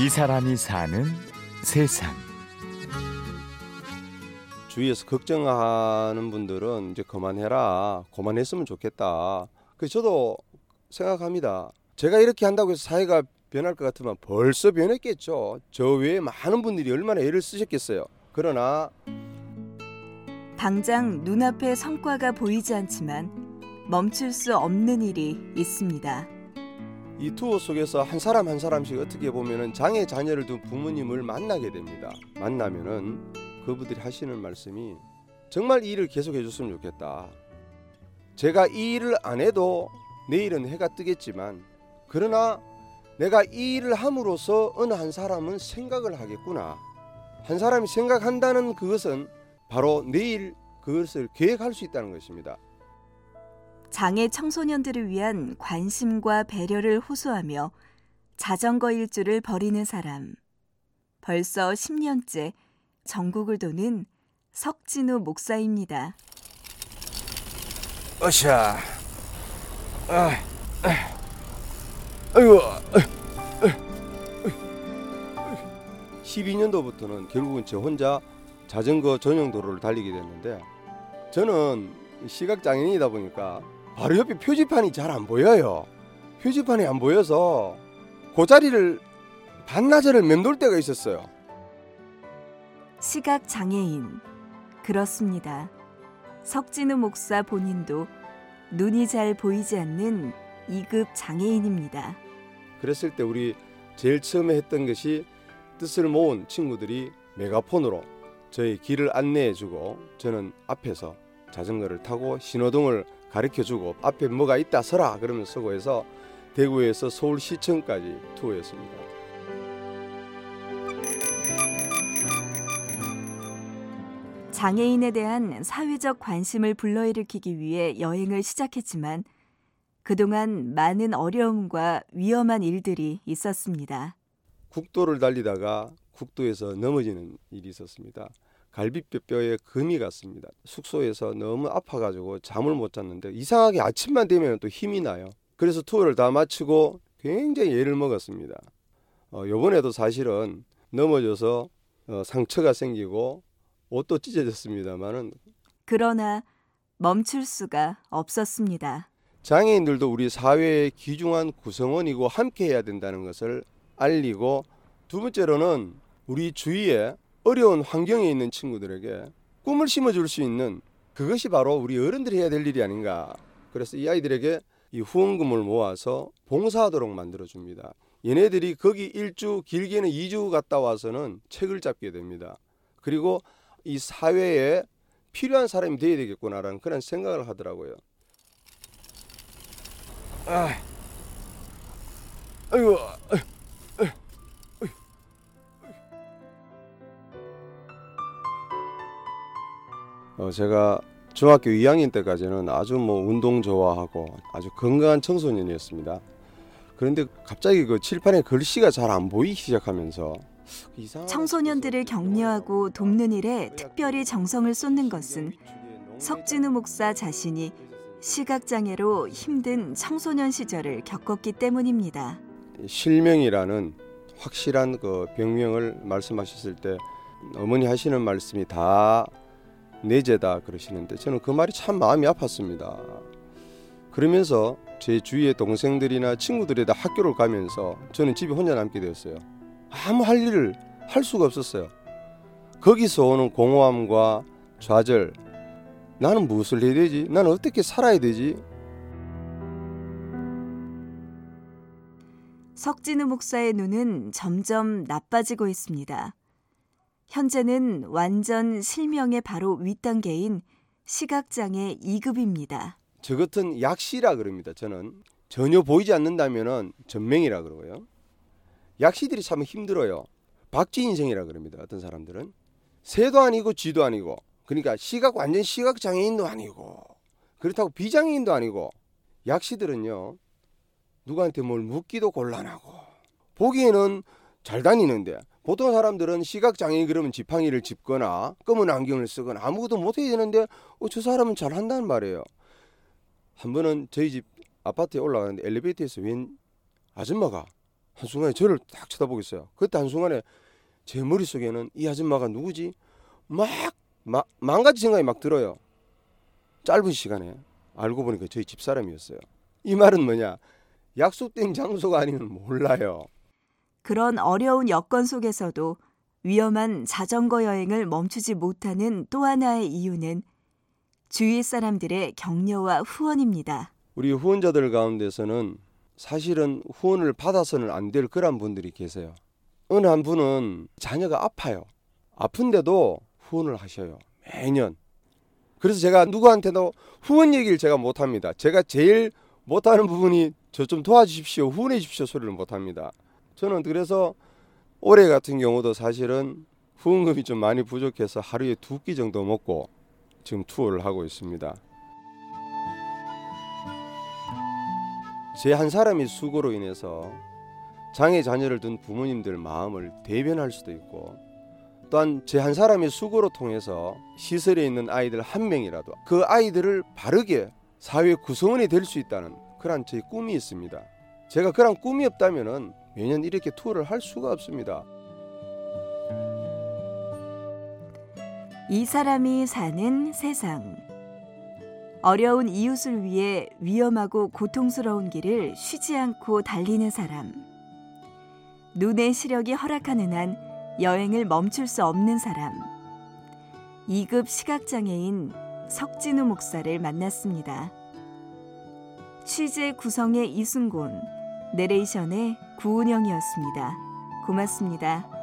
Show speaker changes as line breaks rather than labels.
이 사람이 사는 세상.
주위에서 걱정하는 분들은 이제 그만해라. 그만했으면 좋겠다. 그래서 저도 생각합니다. 제가 이렇게 한다고 해서 사회가 변할 것 같으면 벌써 변했겠죠. 저 외에 많은 분들이 얼마나 애를 쓰셨겠어요. 그러나
당장 눈앞에 성과가 보이지 않지만 멈출 수 없는 일이 있습니다.
이 투어 속에서 한 사람 한 사람씩 어떻게 보면은 장애 자녀를 둔 부모님을 만나게 됩니다. 만나면은 그분들이 하시는 말씀이 정말 이 일을 계속 해 줬으면 좋겠다. 제가 이 일을 안 해도 내일은 해가 뜨겠지만 그러나 내가 이 일을 함으로써 어느 한 사람은 생각을 하겠구나. 한 사람이 생각한다는 그것은 바로 내일 그것을 계획할 수 있다는 것입니다.
장애 청소년들을 위한 관심과 배려를 호소하며 자전거 일주를 벌이는 사람. 벌써 10년째 전국을 도는 석진우 목사입니다.
어샤. 아, 아 이고. 12년도부터는 결국은 저 혼자 자전거 전용 도로를 달리게 됐는데 저는 시각 장애인이다 보니까 바로 옆에 표지판이 잘 안 보여요. 표지판이 안 보여서 그 자리를 반나절을 맴돌 때가 있었어요.
시각 장애인. 그렇습니다. 석진우 목사 본인도 눈이 잘 보이지 않는 2급 장애인입니다.
그랬을 때 우리 제일 처음에 했던 것이 뜻을 모은 친구들이 메가폰으로 저희 길을 안내해주고 저는 앞에서 자전거를 타고 신호등을 가르쳐주고 앞에 뭐가 있다 서라 그러면 서고 해서 대구에서 서울시청까지 투어였습니다.
장애인에 대한 사회적 관심을 불러일으키기 위해 여행을 시작했지만 그동안 많은 어려움과 위험한 일들이 있었습니다.
국도를 달리다가 국도에서 넘어지는 일이 있었습니다. 갈비뼈에 금이 갔습니다. 숙소에서 너무 아파가지고 잠을 못 잤는데 이상하게 아침만 되면 또 힘이 나요. 그래서 투어를 다 마치고 굉장히 애를 먹었습니다. 어, 이번에도 사실은 넘어져서 어, 상처가 생기고 옷도 찢어졌습니다만은
그러나 멈출 수가 없었습니다.
장애인들도 우리 사회의 귀중한 구성원이고 함께 해야 된다는 것을 알리고 두 번째로는 우리 주위에 어려운 환경에 있는 친구들에게 꿈을 심어줄 수 있는 그것이 바로 우리 어른들이 해야 될 일이 아닌가. 그래서 이 아이들에게 이 후원금을 모아서 봉사하도록 만들어줍니다. 얘네들이 거기 일주 길게는 2주 갔다 와서는 책을 잡게 됩니다. 그리고 이 사회에 필요한 사람이 되어야 되겠구나라는 그런 생각을 하더라고요. 아, 아이고, 어, 제가 중학교 2학년 때까지는 아주 뭐 운동 좋아하고 아주 건강한 청소년이었습니다. 그런데 갑자기 그 칠판에 글씨가 잘 안 보이기 시작하면서
청소년들을 격려하고 돕는 일에 특별히 정성을 쏟는 것은 석진우 목사 자신이 시각장애로 힘든 청소년 시절을 겪었기 때문입니다.
실명이라는 확실한 그 병명을 말씀하셨을 때 어머니 하시는 말씀이 다 내재다 그러시는데 저는 그 말이 참 마음이 아팠습니다. 그러면서 제 주위의 동생들이나 친구들이 다 학교를 가면서 저는 집에 혼자 남게 되었어요. 아무 할 일을 할 수가 없었어요. 거기서 오는 공허함과 좌절, 나는 무엇을 해야 되지? 나는 어떻게 살아야 되지?
석진우 목사의 눈은 점점 나빠지고 있습니다. 현재는 완전 실명의 바로 윗단계인 시각장애 2급입니다.
저 같은 약시라 그럽니다. 저는 전혀 보이지 않는다면은 전맹이라 그러고요. 약시들이 참 힘들어요. 박쥐 인생이라 그럽니다. 어떤 사람들은 새도 아니고 쥐도 아니고 그러니까 시각 완전 시각 장애인도 아니고 그렇다고 비장애인도 아니고 약시들은요 누구한테 뭘 묻기도 곤란하고 보기에는 잘 다니는데 보통 사람들은 시각 장애인 그러면 지팡이를 짚거나 검은 안경을 쓰거나 아무것도 못 해야 되는데 어, 저 사람은 잘 한다는 말이에요. 한 번은 저희 집 아파트에 올라가는데 엘리베이터에서 웬 아줌마가 한순간에 저를 딱 쳐다보겠어요. 그때 한순간에 제 머릿속에는 이 아줌마가 누구지? 막, 막 망가지 생각이 막 들어요. 짧은 시간에 알고 보니까 저희 집사람이었어요. 이 말은 뭐냐? 약속된 장소가 아니면 몰라요.
그런 어려운 여건 속에서도 위험한 자전거 여행을 멈추지 못하는 또 하나의 이유는 주위 사람들의 격려와 후원입니다.
우리 후원자들 가운데서는 사실은 후원을 받아서는 안 될 그런 분들이 계세요. 어느 한 분은 자녀가 아파요. 아픈데도 후원을 하셔요. 매년. 그래서 제가 누구한테도 후원 얘기를 제가 못 합니다. 제가 제일 못하는 부분이 저 좀 도와주십시오. 후원해 주십시오 소리를 못 합니다. 저는 그래서 올해 같은 경우도 사실은 후원금이 좀 많이 부족해서 하루에 두 끼 정도 먹고 지금 투어를 하고 있습니다. 제 한 사람의 수고로 인해서 장애 자녀를 둔 부모님들 마음을 대변할 수도 있고 또한 제 한 사람의 수고로 통해서 시설에 있는 아이들 한 명이라도 그 아이들을 바르게 사회 구성원이 될 수 있다는 그런 제 꿈이 있습니다. 제가 그런 꿈이 없다면은 매년 이렇게 투어를 할 수가 없습니다.
이 사람이 사는 세상. 어려운 이웃을 위해 위험하고 고통스러운 길을 쉬지 않고 달리는 사람. 눈의 시력이 허락하는 한 여행을 멈출 수 없는 사람. 2급 시각장애인 석진우 목사를 만났습니다. 취재 구성의 이순곤, 내레이션의 구은영이었습니다. 고맙습니다.